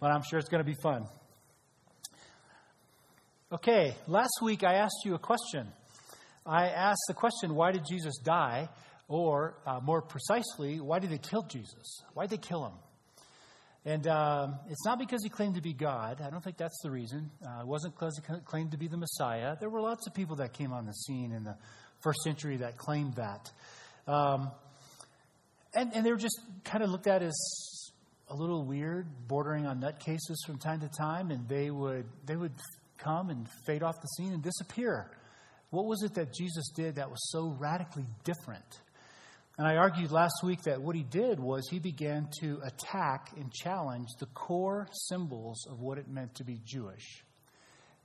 but I'm sure it's going to be fun. Okay, last week I asked you a question. I asked the question, why did Jesus die? Or, uh, more precisely, why did they kill Jesus? Why did they kill him? And um, it's not because he claimed to be God. I don't think that's the reason. Uh, it wasn't because he claimed to be the Messiah. There were lots of people that came on the scene in the first century that claimed that. Um, and, and they were just kind of looked at as a little weird, bordering on nutcases from time to time, and they would, they would come and fade off the scene and disappear. What was it that Jesus did that was so radically different? And I argued last week that what he did was he began to attack and challenge the core symbols of what it meant to be Jewish.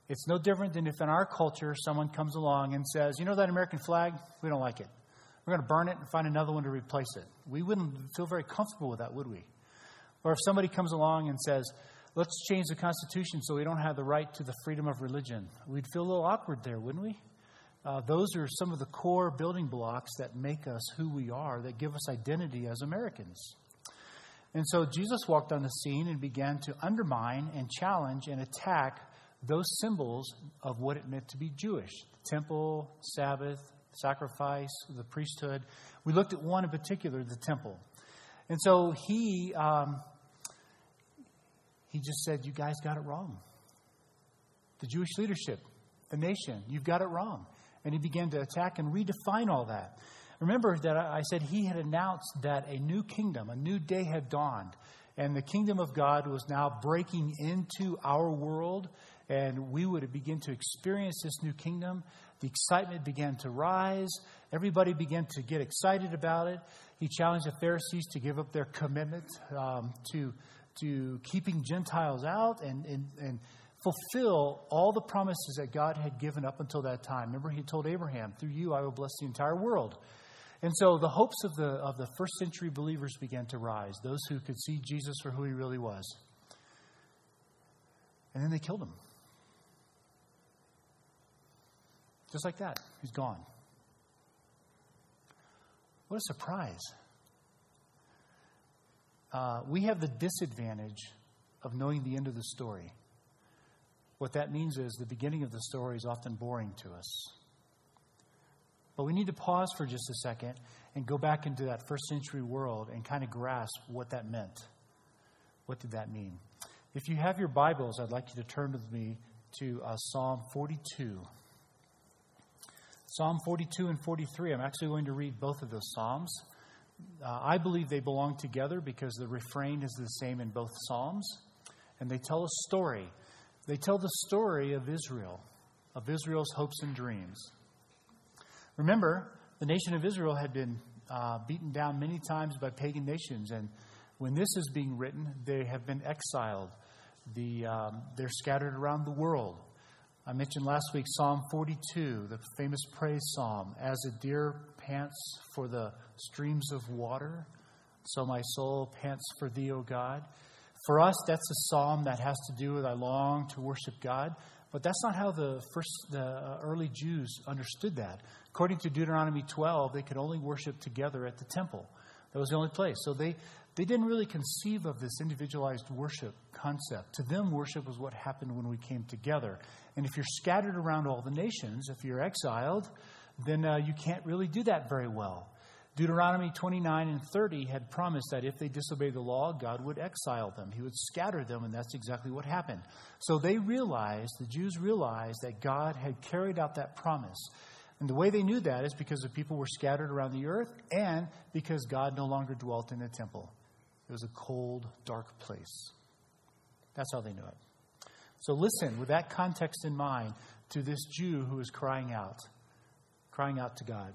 It's no different than if in our culture someone comes along and says, You know that American flag? We don't like it. We're going to burn it and find another one to replace it. We wouldn't feel very comfortable with that, would we? Or if somebody comes along and says, Let's change the Constitution so we don't have the right to the freedom of religion, we'd feel a little awkward there, wouldn't we? Uh, those are some of the core building blocks that make us who we are, that give us identity as Americans. And so Jesus walked on the scene and began to undermine and challenge and attack those symbols of what it meant to be Jewish the temple, Sabbath, sacrifice, the priesthood. We looked at one in particular, the temple. And so he, um, he just said, You guys got it wrong. The Jewish leadership, the nation, you've got it wrong and he began to attack and redefine all that. Remember that I said he had announced that a new kingdom, a new day had dawned, and the kingdom of God was now breaking into our world, and we would begin to experience this new kingdom. The excitement began to rise. Everybody began to get excited about it. He challenged the Pharisees to give up their commitment um, to, to keeping Gentiles out and, and, and fulfill all the promises that God had given up until that time. Remember, He told Abraham, Through you I will bless the entire world. And so the hopes of the, of the first century believers began to rise, those who could see Jesus for who He really was. And then they killed Him. Just like that, He's gone. What a surprise. Uh, we have the disadvantage of knowing the end of the story. What that means is the beginning of the story is often boring to us. But we need to pause for just a second and go back into that first century world and kind of grasp what that meant. What did that mean? If you have your Bibles, I'd like you to turn with me to uh, Psalm 42. Psalm 42 and 43. I'm actually going to read both of those Psalms. Uh, I believe they belong together because the refrain is the same in both Psalms, and they tell a story they tell the story of Israel, of Israel's hopes and dreams. Remember, the nation of Israel had been uh, beaten down many times by pagan nations, and when this is being written, they have been exiled. The, um, they're scattered around the world. I mentioned last week Psalm 42, the famous praise psalm. As a deer pants for the streams of water, so my soul pants for thee, O God. For us, that's a psalm that has to do with I long to worship God. But that's not how the first, the uh, early Jews understood that. According to Deuteronomy 12, they could only worship together at the temple. That was the only place. So they, they didn't really conceive of this individualized worship concept. To them, worship was what happened when we came together. And if you're scattered around all the nations, if you're exiled, then uh, you can't really do that very well. Deuteronomy 29 and 30 had promised that if they disobeyed the law, God would exile them. He would scatter them, and that's exactly what happened. So they realized, the Jews realized, that God had carried out that promise. And the way they knew that is because the people were scattered around the earth and because God no longer dwelt in the temple. It was a cold, dark place. That's how they knew it. So listen, with that context in mind, to this Jew who is crying out, crying out to God.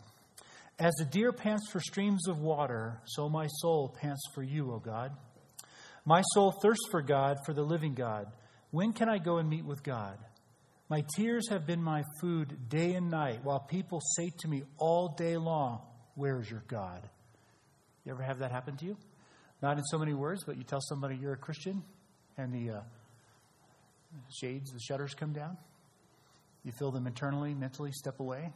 As the deer pants for streams of water, so my soul pants for you, O God. My soul thirsts for God, for the living God. When can I go and meet with God? My tears have been my food day and night, while people say to me all day long, Where is your God? You ever have that happen to you? Not in so many words, but you tell somebody you're a Christian, and the uh, shades, the shutters come down. You feel them internally, mentally step away.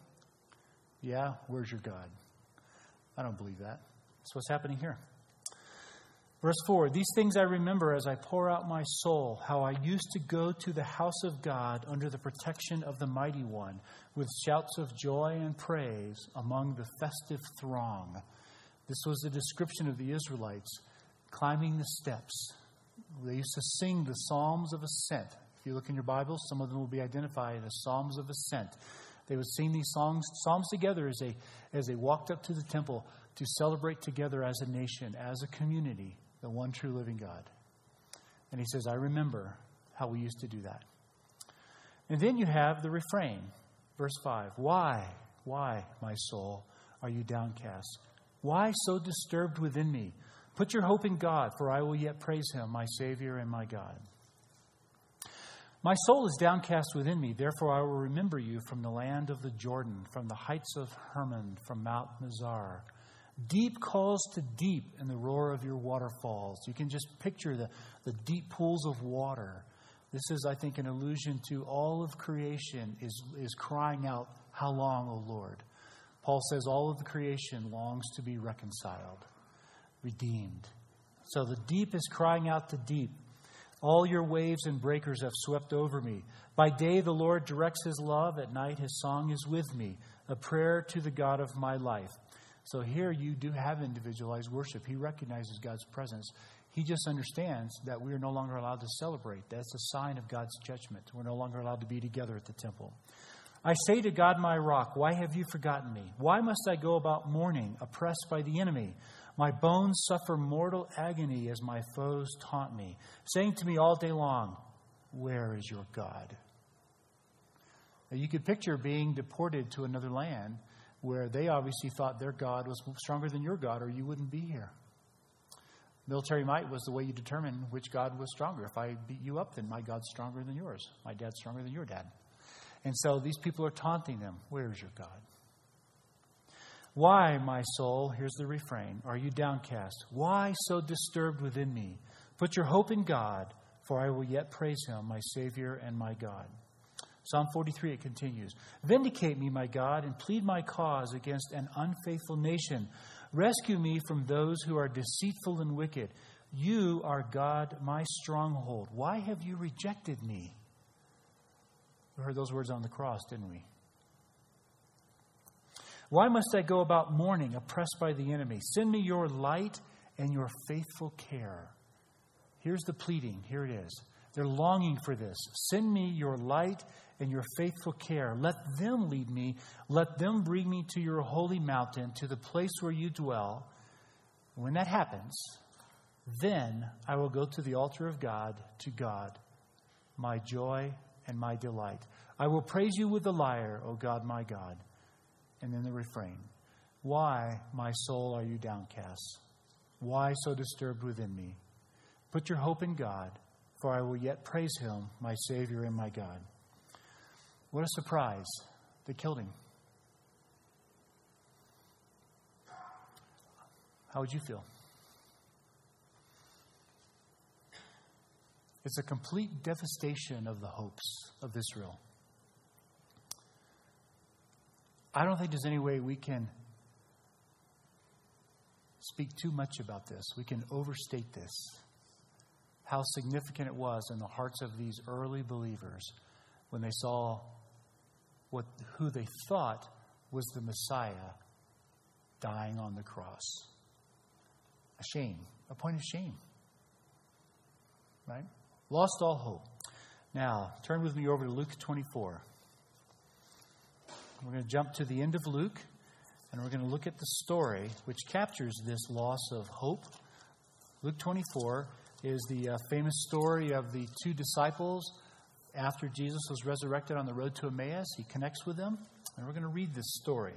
Yeah, where's your God? I don't believe that. That's what's happening here. Verse 4 These things I remember as I pour out my soul, how I used to go to the house of God under the protection of the Mighty One, with shouts of joy and praise among the festive throng. This was the description of the Israelites climbing the steps. They used to sing the Psalms of Ascent. If you look in your Bible, some of them will be identified as Psalms of Ascent. They would sing these songs, psalms together as they, as they walked up to the temple to celebrate together as a nation, as a community, the one true living God. And he says, I remember how we used to do that. And then you have the refrain, verse 5 Why, why, my soul, are you downcast? Why so disturbed within me? Put your hope in God, for I will yet praise him, my Savior and my God. My soul is downcast within me, therefore I will remember you from the land of the Jordan, from the heights of Hermon, from Mount Mizar. Deep calls to deep in the roar of your waterfalls. You can just picture the, the deep pools of water. This is, I think, an allusion to all of creation is, is crying out, How long, O Lord? Paul says all of the creation longs to be reconciled, redeemed. So the deep is crying out to deep. All your waves and breakers have swept over me. By day, the Lord directs his love. At night, his song is with me, a prayer to the God of my life. So here you do have individualized worship. He recognizes God's presence. He just understands that we are no longer allowed to celebrate. That's a sign of God's judgment. We're no longer allowed to be together at the temple. I say to God, my rock, why have you forgotten me? Why must I go about mourning, oppressed by the enemy? My bones suffer mortal agony as my foes taunt me, saying to me all day long, Where is your God? Now, you could picture being deported to another land where they obviously thought their God was stronger than your God, or you wouldn't be here. Military might was the way you determine which God was stronger. If I beat you up, then my God's stronger than yours. My dad's stronger than your dad. And so these people are taunting them. Where is your God? Why, my soul, here's the refrain, are you downcast? Why so disturbed within me? Put your hope in God, for I will yet praise him, my Savior and my God. Psalm 43, it continues Vindicate me, my God, and plead my cause against an unfaithful nation. Rescue me from those who are deceitful and wicked. You are God, my stronghold. Why have you rejected me? We heard those words on the cross, didn't we? Why must I go about mourning, oppressed by the enemy? Send me your light and your faithful care. Here's the pleading. Here it is. They're longing for this. Send me your light and your faithful care. Let them lead me. Let them bring me to your holy mountain, to the place where you dwell. When that happens, then I will go to the altar of God, to God, my joy and my delight. I will praise you with the lyre, O God, my God. And then the refrain Why, my soul, are you downcast? Why so disturbed within me? Put your hope in God, for I will yet praise him, my Savior and my God. What a surprise. They killed him. How would you feel? It's a complete devastation of the hopes of Israel. I don't think there's any way we can speak too much about this. We can overstate this. How significant it was in the hearts of these early believers when they saw what, who they thought was the Messiah dying on the cross. A shame, a point of shame. Right? Lost all hope. Now, turn with me over to Luke 24. We're going to jump to the end of Luke, and we're going to look at the story which captures this loss of hope. Luke 24 is the uh, famous story of the two disciples after Jesus was resurrected on the road to Emmaus. He connects with them, and we're going to read this story.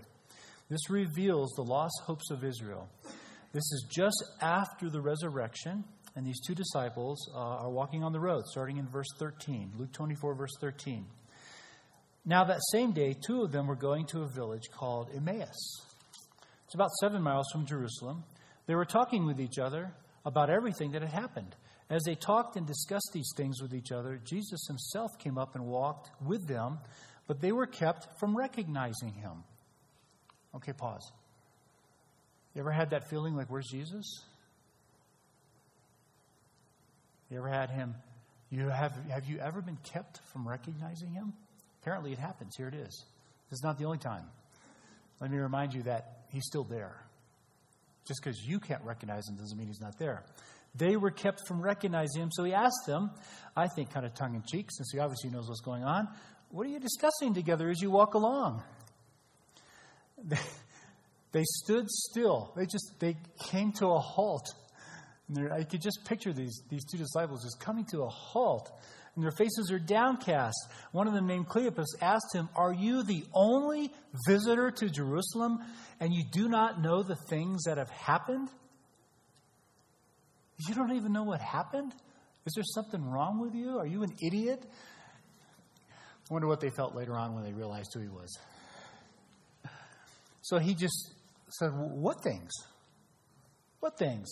This reveals the lost hopes of Israel. This is just after the resurrection and these two disciples uh, are walking on the road, starting in verse 13, Luke 24, verse 13. Now, that same day, two of them were going to a village called Emmaus. It's about seven miles from Jerusalem. They were talking with each other about everything that had happened. As they talked and discussed these things with each other, Jesus himself came up and walked with them, but they were kept from recognizing him. Okay, pause. You ever had that feeling like, where's Jesus? You ever had him? You have, have you ever been kept from recognizing him? Apparently, it happens. Here it is. This is not the only time. Let me remind you that he's still there. Just because you can't recognize him doesn't mean he's not there. They were kept from recognizing him, so he asked them, I think kind of tongue in cheek, since he obviously knows what's going on, What are you discussing together as you walk along? They, they stood still. They just they came to a halt. And I could just picture these, these two disciples just coming to a halt and their faces are downcast. One of them, named Cleopas, asked him, Are you the only visitor to Jerusalem, and you do not know the things that have happened? You don't even know what happened? Is there something wrong with you? Are you an idiot? I wonder what they felt later on when they realized who he was. So he just said, What things? What things?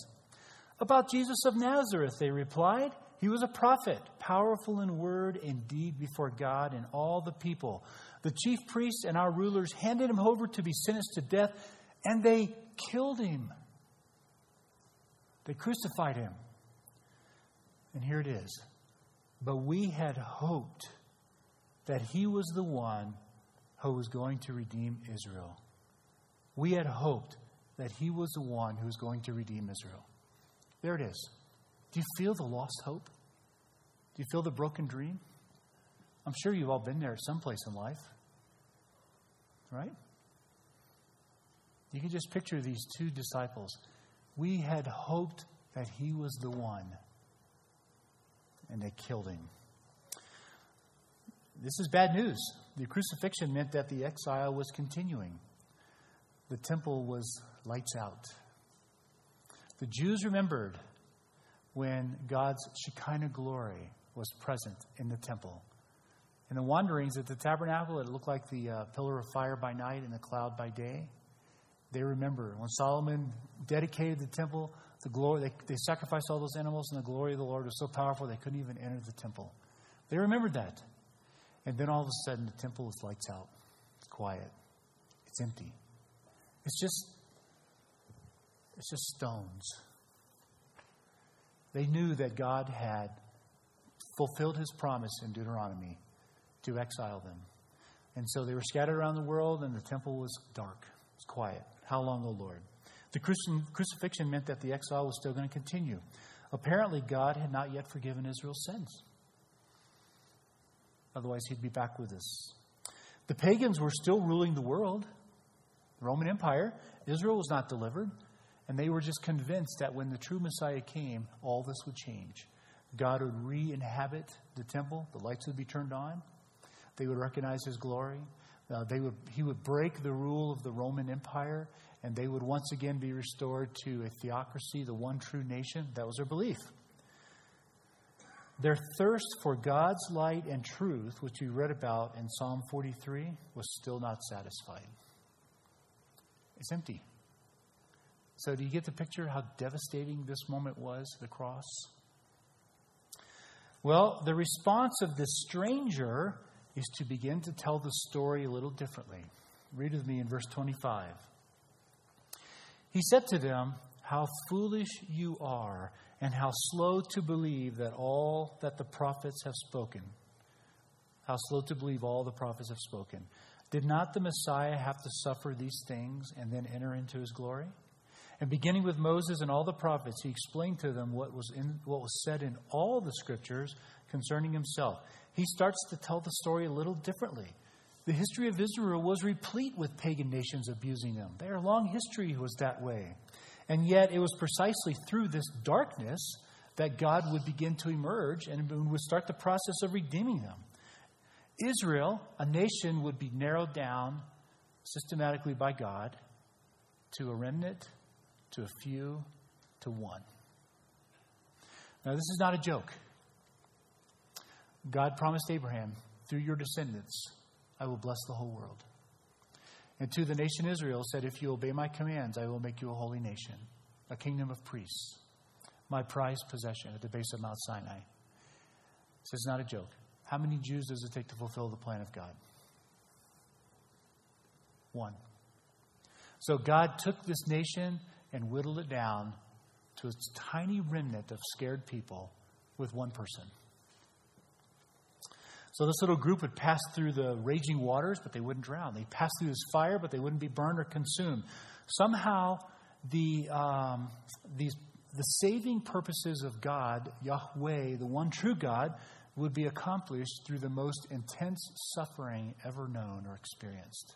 About Jesus of Nazareth, they replied. He was a prophet, powerful in word and deed before God and all the people. The chief priests and our rulers handed him over to be sentenced to death, and they killed him. They crucified him. And here it is. But we had hoped that he was the one who was going to redeem Israel. We had hoped that he was the one who was going to redeem Israel. There it is. Do you feel the lost hope? Do you feel the broken dream? I'm sure you've all been there someplace in life. Right? You can just picture these two disciples. We had hoped that he was the one, and they killed him. This is bad news. The crucifixion meant that the exile was continuing, the temple was lights out. The Jews remembered when God's Shekinah glory was present in the temple. In the wanderings at the tabernacle, it looked like the uh, pillar of fire by night and the cloud by day. They remember when Solomon dedicated the temple, the glory they, they sacrificed all those animals, and the glory of the Lord was so powerful they couldn't even enter the temple. They remembered that. And then all of a sudden, the temple is lights out. It's quiet. It's empty. It's just it's just stones. They knew that God had fulfilled his promise in Deuteronomy to exile them. And so they were scattered around the world, and the temple was dark. It was quiet. How long, O Lord? The crucifixion meant that the exile was still going to continue. Apparently, God had not yet forgiven Israel's sins. Otherwise, he'd be back with us. The pagans were still ruling the world, the Roman Empire. Israel was not delivered. And they were just convinced that when the true Messiah came, all this would change. God would re inhabit the temple, the lights would be turned on, they would recognize his glory. Uh, they would, he would break the rule of the Roman Empire, and they would once again be restored to a theocracy, the one true nation. That was their belief. Their thirst for God's light and truth, which we read about in Psalm 43, was still not satisfied. It's empty. So, do you get the picture how devastating this moment was, the cross? Well, the response of this stranger is to begin to tell the story a little differently. Read with me in verse 25. He said to them, How foolish you are, and how slow to believe that all that the prophets have spoken. How slow to believe all the prophets have spoken. Did not the Messiah have to suffer these things and then enter into his glory? And beginning with Moses and all the prophets, he explained to them what was, in, what was said in all the scriptures concerning himself. He starts to tell the story a little differently. The history of Israel was replete with pagan nations abusing them. Their long history was that way. And yet, it was precisely through this darkness that God would begin to emerge and would start the process of redeeming them. Israel, a nation, would be narrowed down systematically by God to a remnant to a few to one. Now, this is not a joke. God promised Abraham, through your descendants, I will bless the whole world. And to the nation Israel said, If you obey my commands, I will make you a holy nation, a kingdom of priests, my prized possession at the base of Mount Sinai. So it's not a joke. How many Jews does it take to fulfill the plan of God? One. So God took this nation and whittled it down to a tiny remnant of scared people with one person. So this little group would pass through the raging waters, but they wouldn't drown. They passed through this fire, but they wouldn't be burned or consumed. Somehow, the, um, these, the saving purposes of God, Yahweh, the one true God, would be accomplished through the most intense suffering ever known or experienced.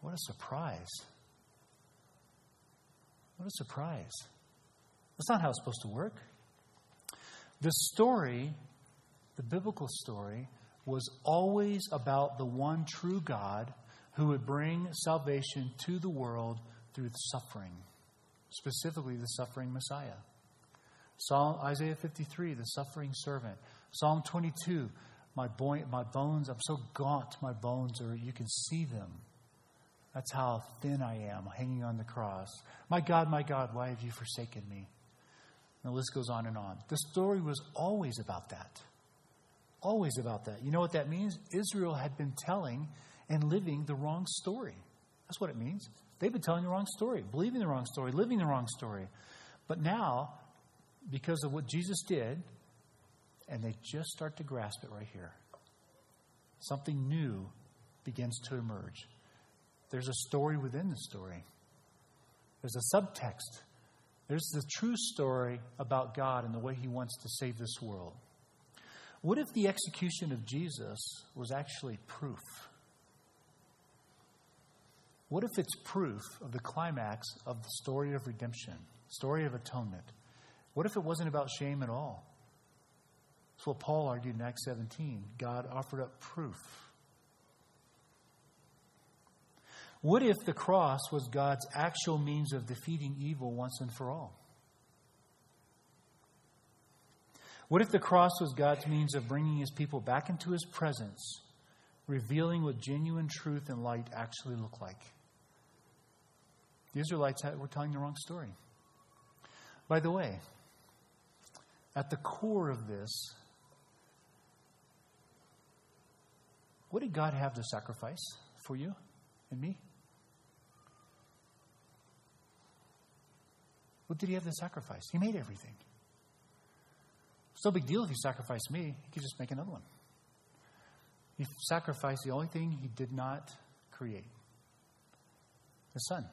What a surprise! What a surprise. That's not how it's supposed to work. The story, the biblical story, was always about the one true God who would bring salvation to the world through suffering, specifically the suffering Messiah. Psalm Isaiah 53, the suffering servant. Psalm 22, my, boy, my bones, I'm so gaunt, my bones are, you can see them. That's how thin I am, hanging on the cross. My God, my God, why have you forsaken me? And the list goes on and on. The story was always about that. Always about that. You know what that means? Israel had been telling and living the wrong story. That's what it means. They've been telling the wrong story, believing the wrong story, living the wrong story. But now, because of what Jesus did, and they just start to grasp it right here, something new begins to emerge. There's a story within the story, there's a subtext. There's the true story about God and the way He wants to save this world. What if the execution of Jesus was actually proof? What if it's proof of the climax of the story of redemption, story of atonement? What if it wasn't about shame at all? That's what Paul argued in Acts 17. God offered up proof What if the cross was God's actual means of defeating evil once and for all? What if the cross was God's means of bringing his people back into his presence, revealing what genuine truth and light actually look like? The Israelites were telling the wrong story. By the way, at the core of this, what did God have to sacrifice for you and me? What did he have to sacrifice? He made everything. It's no big deal if he sacrificed me. He could just make another one. He sacrificed the only thing he did not create the Son.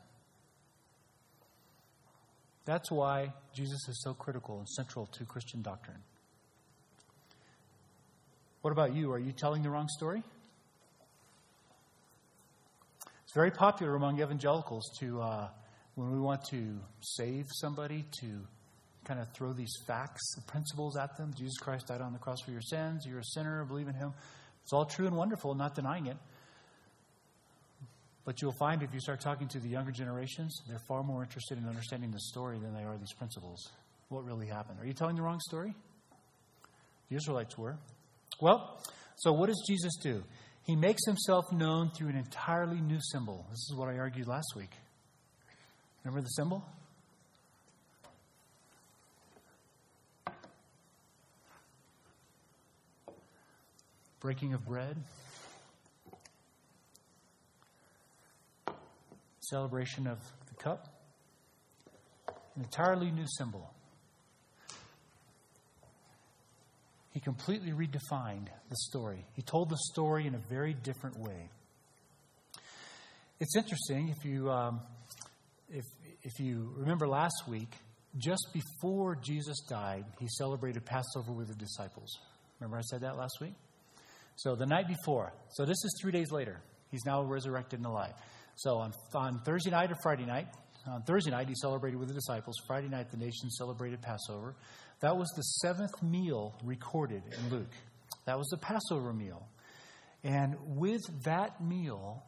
That's why Jesus is so critical and central to Christian doctrine. What about you? Are you telling the wrong story? It's very popular among evangelicals to uh, when we want to save somebody, to kind of throw these facts, the principles at them. Jesus Christ died on the cross for your sins. You're a sinner. Believe in Him. It's all true and wonderful, not denying it. But you'll find if you start talking to the younger generations, they're far more interested in understanding the story than they are these principles. What really happened? Are you telling the wrong story? The Israelites were. Well, so what does Jesus do? He makes himself known through an entirely new symbol. This is what I argued last week. Remember the symbol? Breaking of bread. Celebration of the cup. An entirely new symbol. He completely redefined the story. He told the story in a very different way. It's interesting if you um, if you remember last week, just before Jesus died, he celebrated Passover with the disciples. Remember I said that last week? So the night before, so this is three days later, he's now resurrected and alive. So on, on Thursday night or Friday night, on Thursday night, he celebrated with the disciples. Friday night, the nation celebrated Passover. That was the seventh meal recorded in Luke. That was the Passover meal. And with that meal,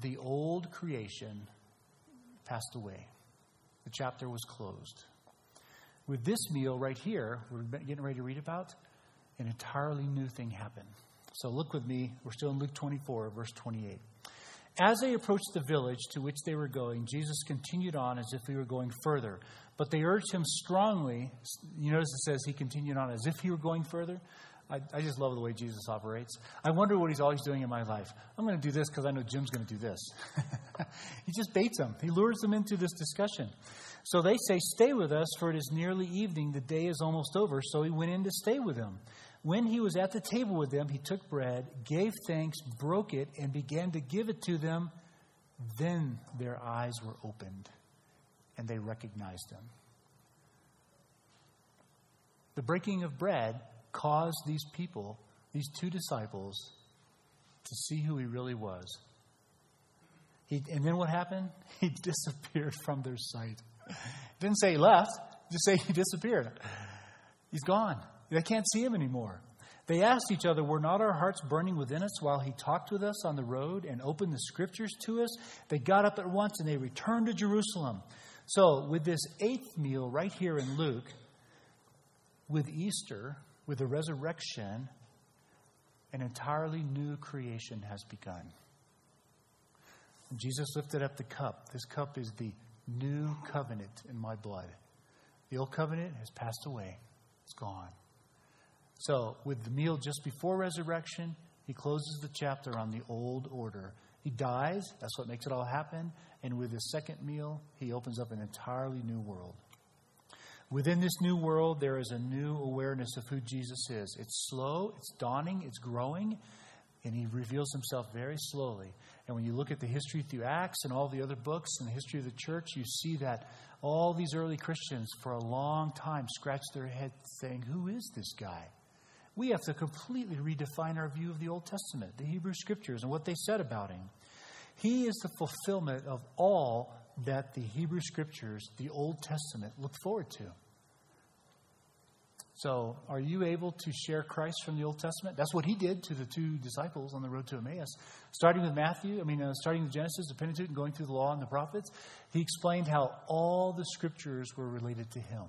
the old creation passed away. The chapter was closed. With this meal right here, we're getting ready to read about, an entirely new thing happened. So look with me. We're still in Luke 24, verse 28. As they approached the village to which they were going, Jesus continued on as if he were going further. But they urged him strongly. You notice it says he continued on as if he were going further. I, I just love the way Jesus operates. I wonder what he's always doing in my life. I'm going to do this because I know Jim's going to do this. he just baits them, he lures them into this discussion. So they say, Stay with us, for it is nearly evening. The day is almost over. So he went in to stay with them. When he was at the table with them, he took bread, gave thanks, broke it, and began to give it to them. Then their eyes were opened, and they recognized him. The breaking of bread caused these people, these two disciples, to see who he really was. He, and then what happened? He disappeared from their sight. Didn't say he left, just say he disappeared. He's gone. They can't see him anymore. They asked each other, Were not our hearts burning within us while he talked with us on the road and opened the scriptures to us? They got up at once and they returned to Jerusalem. So, with this eighth meal right here in Luke, with Easter, with the resurrection, an entirely new creation has begun. Jesus lifted up the cup. This cup is the new covenant in my blood. The old covenant has passed away, it's gone. So, with the meal just before resurrection, he closes the chapter on the old order. He dies, that's what makes it all happen. And with his second meal, he opens up an entirely new world. Within this new world, there is a new awareness of who Jesus is. It's slow, it's dawning, it's growing, and he reveals himself very slowly. And when you look at the history through Acts and all the other books and the history of the church, you see that all these early Christians, for a long time, scratched their head saying, Who is this guy? We have to completely redefine our view of the Old Testament, the Hebrew Scriptures, and what they said about him. He is the fulfillment of all that the Hebrew Scriptures, the Old Testament, looked forward to. So, are you able to share Christ from the Old Testament? That's what he did to the two disciples on the road to Emmaus. Starting with Matthew, I mean, uh, starting with Genesis, the Pentateuch, and going through the law and the prophets, he explained how all the scriptures were related to him.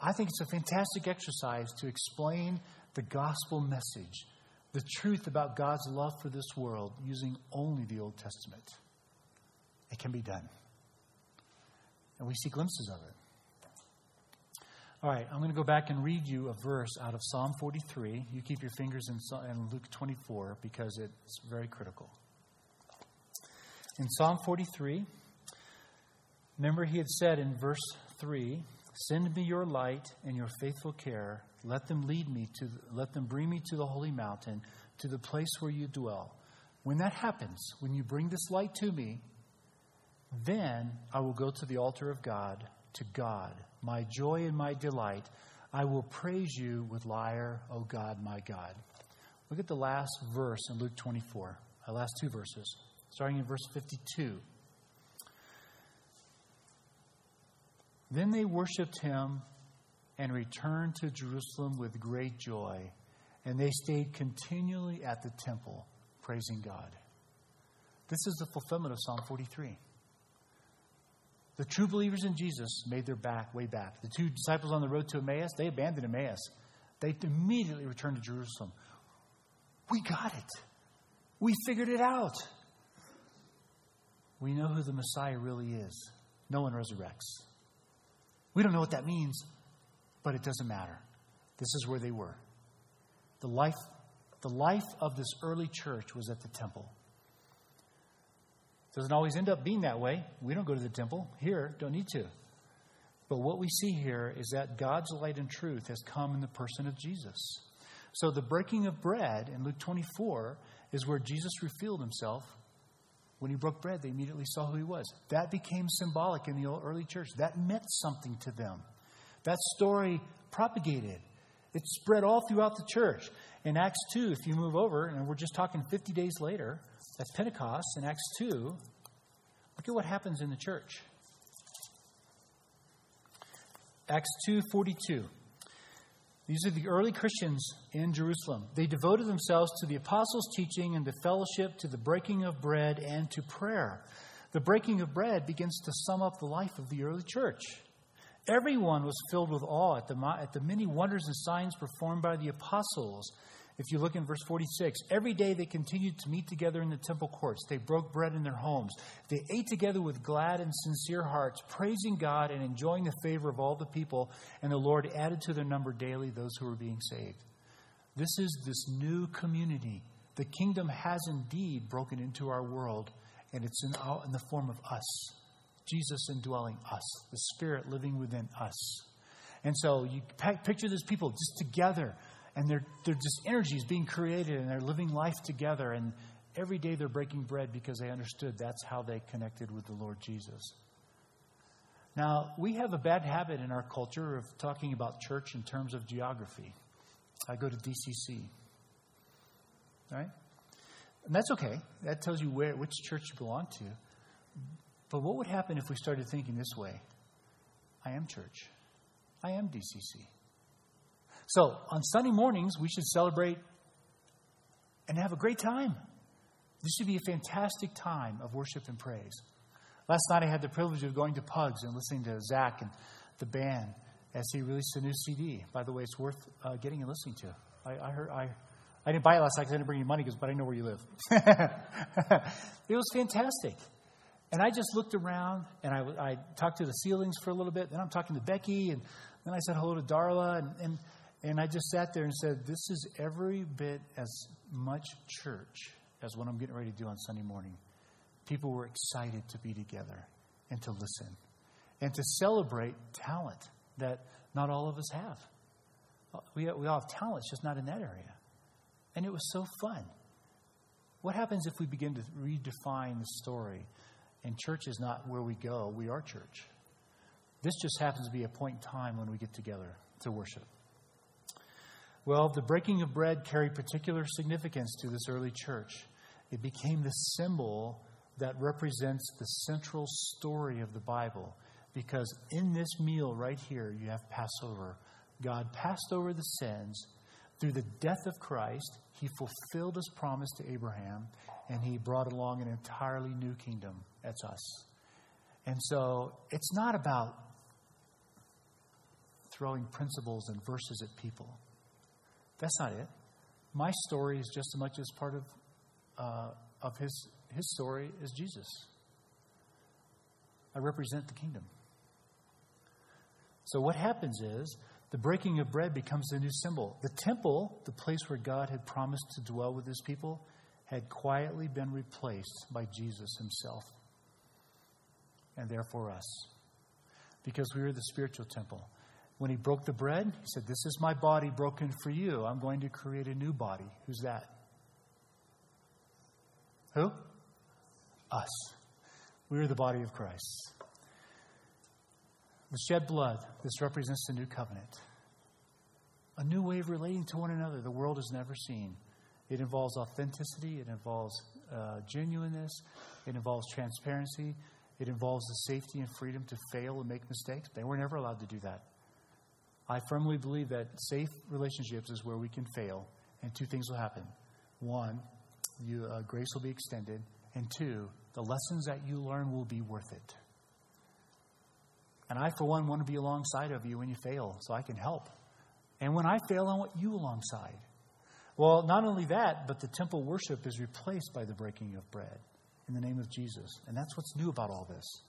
I think it's a fantastic exercise to explain the gospel message, the truth about God's love for this world, using only the Old Testament. It can be done. And we see glimpses of it. All right, I'm going to go back and read you a verse out of Psalm 43. You keep your fingers in, in Luke 24 because it's very critical. In Psalm 43, remember he had said in verse 3 Send me your light and your faithful care. Let them lead me to, let them bring me to the holy mountain, to the place where you dwell. When that happens, when you bring this light to me, then I will go to the altar of God, to God my joy and my delight. I will praise you with lyre, O God, my God. Look at the last verse in Luke 24, the last two verses, starting in verse 52. Then they worshiped him and returned to Jerusalem with great joy, and they stayed continually at the temple, praising God. This is the fulfillment of Psalm 43. The true believers in Jesus made their back way back. The two disciples on the road to Emmaus, they abandoned Emmaus. They immediately returned to Jerusalem. We got it. We figured it out. We know who the Messiah really is. No one resurrects. We don't know what that means, but it doesn't matter. This is where they were. The life, the life of this early church was at the temple. Doesn't always end up being that way. We don't go to the temple. Here, don't need to. But what we see here is that God's light and truth has come in the person of Jesus. So the breaking of bread in Luke 24 is where Jesus revealed himself. When he broke bread, they immediately saw who he was. That became symbolic in the early church. That meant something to them. That story propagated. It spread all throughout the church. In Acts 2, if you move over, and we're just talking 50 days later, at Pentecost in Acts 2, look at what happens in the church. Acts 2:42. These are the early Christians in Jerusalem. They devoted themselves to the apostles' teaching and to fellowship, to the breaking of bread, and to prayer. The breaking of bread begins to sum up the life of the early church. Everyone was filled with awe at the, at the many wonders and signs performed by the apostles. If you look in verse 46, every day they continued to meet together in the temple courts. They broke bread in their homes. They ate together with glad and sincere hearts, praising God and enjoying the favor of all the people. And the Lord added to their number daily those who were being saved. This is this new community. The kingdom has indeed broken into our world, and it's in, in the form of us. Jesus indwelling us, the Spirit living within us. And so you picture these people just together, and they're, they're just energies being created, and they're living life together. And every day they're breaking bread because they understood that's how they connected with the Lord Jesus. Now, we have a bad habit in our culture of talking about church in terms of geography. I go to DCC, right? And that's okay. That tells you where, which church you belong to. But what would happen if we started thinking this way? I am church. I am DCC. So on Sunday mornings, we should celebrate and have a great time. This should be a fantastic time of worship and praise. Last night, I had the privilege of going to Pugs and listening to Zach and the band as he released a new CD. By the way, it's worth uh, getting and listening to. I, I, heard I, I didn't buy it last night because I didn't bring you money, but I know where you live. it was fantastic. And I just looked around and I, I talked to the ceilings for a little bit. Then I'm talking to Becky, and then I said hello to Darla, and, and, and I just sat there and said, This is every bit as much church as what I'm getting ready to do on Sunday morning. People were excited to be together and to listen and to celebrate talent that not all of us have. Uh, we, we all have talents, just not in that area. And it was so fun. What happens if we begin to redefine the story? And church is not where we go, we are church. This just happens to be a point in time when we get together to worship. Well, the breaking of bread carried particular significance to this early church. It became the symbol that represents the central story of the Bible. Because in this meal right here, you have Passover. God passed over the sins. Through the death of Christ, he fulfilled his promise to Abraham, and he brought along an entirely new kingdom. That's us. And so it's not about throwing principles and verses at people. That's not it. My story is just as much as part of, uh, of his, his story as Jesus. I represent the kingdom. So what happens is the breaking of bread becomes the new symbol. The temple, the place where God had promised to dwell with his people, had quietly been replaced by Jesus himself and therefore us. Because we are the spiritual temple. When he broke the bread, he said, This is my body broken for you. I'm going to create a new body. Who's that? Who? Us. We are the body of Christ. With shed blood, this represents the new covenant. A new way of relating to one another the world has never seen. It involves authenticity, it involves uh, genuineness, it involves transparency, it involves the safety and freedom to fail and make mistakes. They were never allowed to do that. I firmly believe that safe relationships is where we can fail, and two things will happen. One, you, uh, grace will be extended, and two, the lessons that you learn will be worth it. And I, for one, want to be alongside of you when you fail so I can help. And when I fail, I want you alongside. Well, not only that, but the temple worship is replaced by the breaking of bread in the name of Jesus. And that's what's new about all this.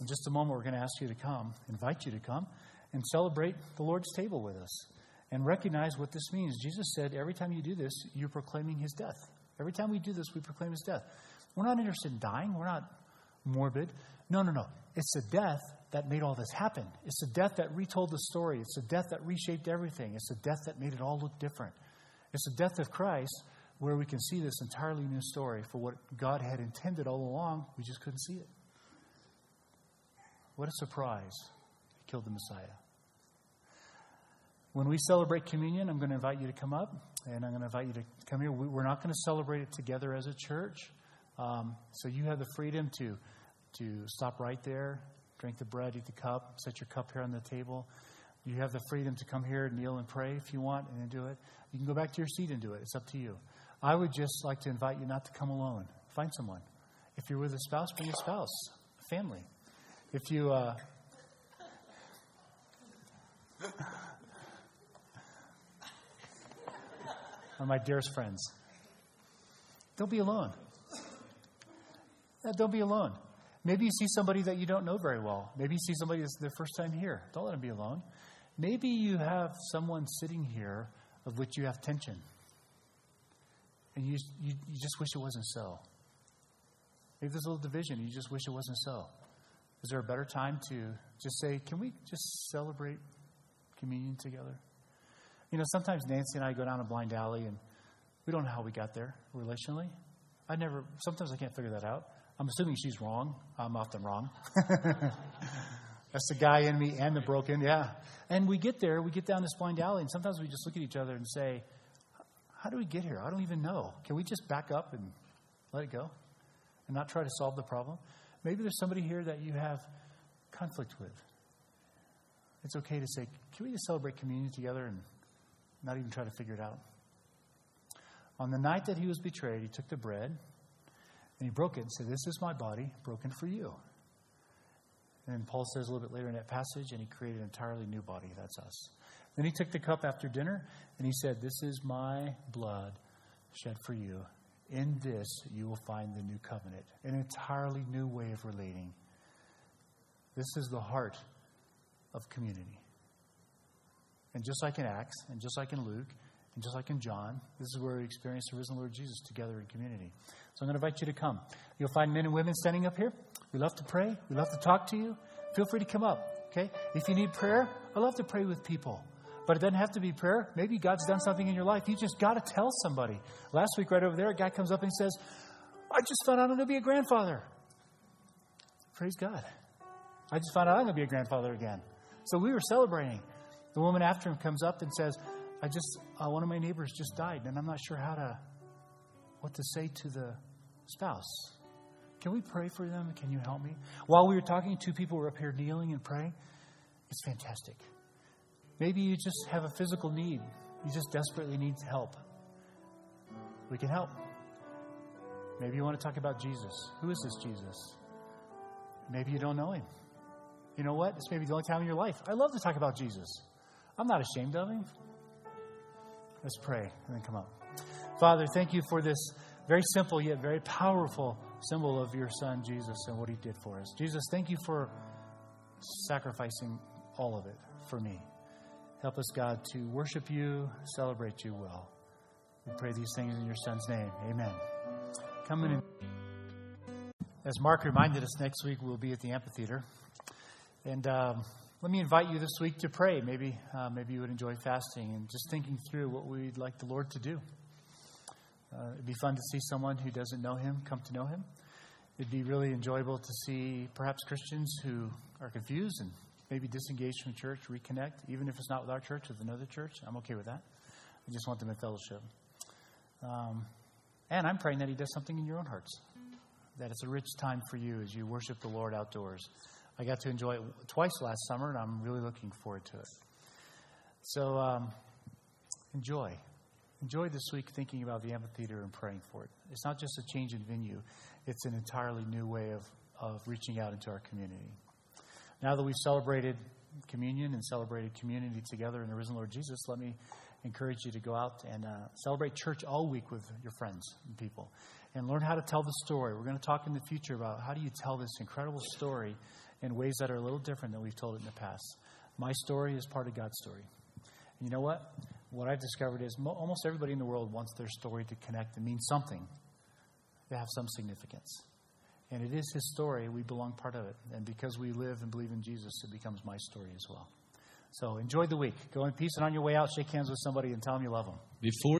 In just a moment, we're going to ask you to come, invite you to come, and celebrate the Lord's table with us and recognize what this means. Jesus said, every time you do this, you're proclaiming his death. Every time we do this, we proclaim his death. We're not interested in dying, we're not morbid. No, no, no. It's the death that made all this happen. It's the death that retold the story. It's the death that reshaped everything. It's the death that made it all look different. It's the death of Christ where we can see this entirely new story for what God had intended all along. We just couldn't see it. What a surprise. He killed the Messiah. When we celebrate communion, I'm going to invite you to come up and I'm going to invite you to come here. We're not going to celebrate it together as a church. Um, so you have the freedom to, to stop right there, drink the bread, eat the cup, set your cup here on the table. You have the freedom to come here, kneel and pray if you want, and then do it. You can go back to your seat and do it. It's up to you. I would just like to invite you not to come alone. Find someone. If you're with a spouse, bring a spouse, family. If you. Uh, are my dearest friends. Don't be alone. Uh, don't be alone. Maybe you see somebody that you don't know very well. Maybe you see somebody that's their first time here. Don't let them be alone. Maybe you have someone sitting here of which you have tension and you, you, you just wish it wasn't so. Maybe there's a little division, you just wish it wasn't so. Is there a better time to just say, can we just celebrate communion together? You know, sometimes Nancy and I go down a blind alley and we don't know how we got there relationally. I never, sometimes I can't figure that out. I'm assuming she's wrong. I'm often wrong. That's the guy in me and the broken, yeah. And we get there, we get down this blind alley, and sometimes we just look at each other and say, How do we get here? I don't even know. Can we just back up and let it go and not try to solve the problem? Maybe there's somebody here that you have conflict with. It's okay to say, Can we just celebrate communion together and not even try to figure it out? On the night that he was betrayed, he took the bread and he broke it and said, This is my body broken for you. And Paul says a little bit later in that passage, and he created an entirely new body. That's us. Then he took the cup after dinner, and he said, This is my blood shed for you. In this, you will find the new covenant, an entirely new way of relating. This is the heart of community. And just like in Acts, and just like in Luke, and just like in John, this is where we experience the risen Lord Jesus together in community. So I'm going to invite you to come. You'll find men and women standing up here. We love to pray. We love to talk to you. Feel free to come up. Okay? If you need prayer, I love to pray with people. But it doesn't have to be prayer. Maybe God's done something in your life. You just got to tell somebody. Last week, right over there, a guy comes up and says, I just found out I'm going to be a grandfather. Praise God. I just found out I'm going to be a grandfather again. So we were celebrating. The woman after him comes up and says, I just, uh, one of my neighbors just died, and I'm not sure how to, what to say to the spouse. Can we pray for them? Can you help me? While we were talking, two people were up here kneeling and praying. It's fantastic. Maybe you just have a physical need, you just desperately need help. We can help. Maybe you want to talk about Jesus. Who is this Jesus? Maybe you don't know him. You know what? This may be the only time in your life. I love to talk about Jesus. I'm not ashamed of him. Let's pray and then come up. Father, thank you for this very simple yet very powerful symbol of your Son, Jesus, and what he did for us. Jesus, thank you for sacrificing all of it for me. Help us, God, to worship you, celebrate you well. We pray these things in your Son's name. Amen. Come in. As Mark reminded us, next week we'll be at the amphitheater. And um, let me invite you this week to pray. Maybe, uh, maybe you would enjoy fasting and just thinking through what we'd like the Lord to do. Uh, it'd be fun to see someone who doesn't know Him come to know Him. It'd be really enjoyable to see perhaps Christians who are confused and maybe disengaged from church reconnect, even if it's not with our church, with another church. I'm okay with that. I just want them in fellowship. Um, and I'm praying that He does something in your own hearts, that it's a rich time for you as you worship the Lord outdoors. I got to enjoy it twice last summer, and I'm really looking forward to it. So um, enjoy. Enjoy this week thinking about the amphitheater and praying for it. It's not just a change in venue, it's an entirely new way of, of reaching out into our community. Now that we've celebrated communion and celebrated community together in the risen Lord Jesus, let me encourage you to go out and uh, celebrate church all week with your friends and people and learn how to tell the story. We're going to talk in the future about how do you tell this incredible story in ways that are a little different than we've told it in the past. My story is part of God's story. And you know what? What I've discovered is mo- almost everybody in the world wants their story to connect and mean something, to have some significance. And it is His story. We belong part of it. And because we live and believe in Jesus, it becomes my story as well. So enjoy the week. Go in peace, and on your way out, shake hands with somebody and tell them you love them. Before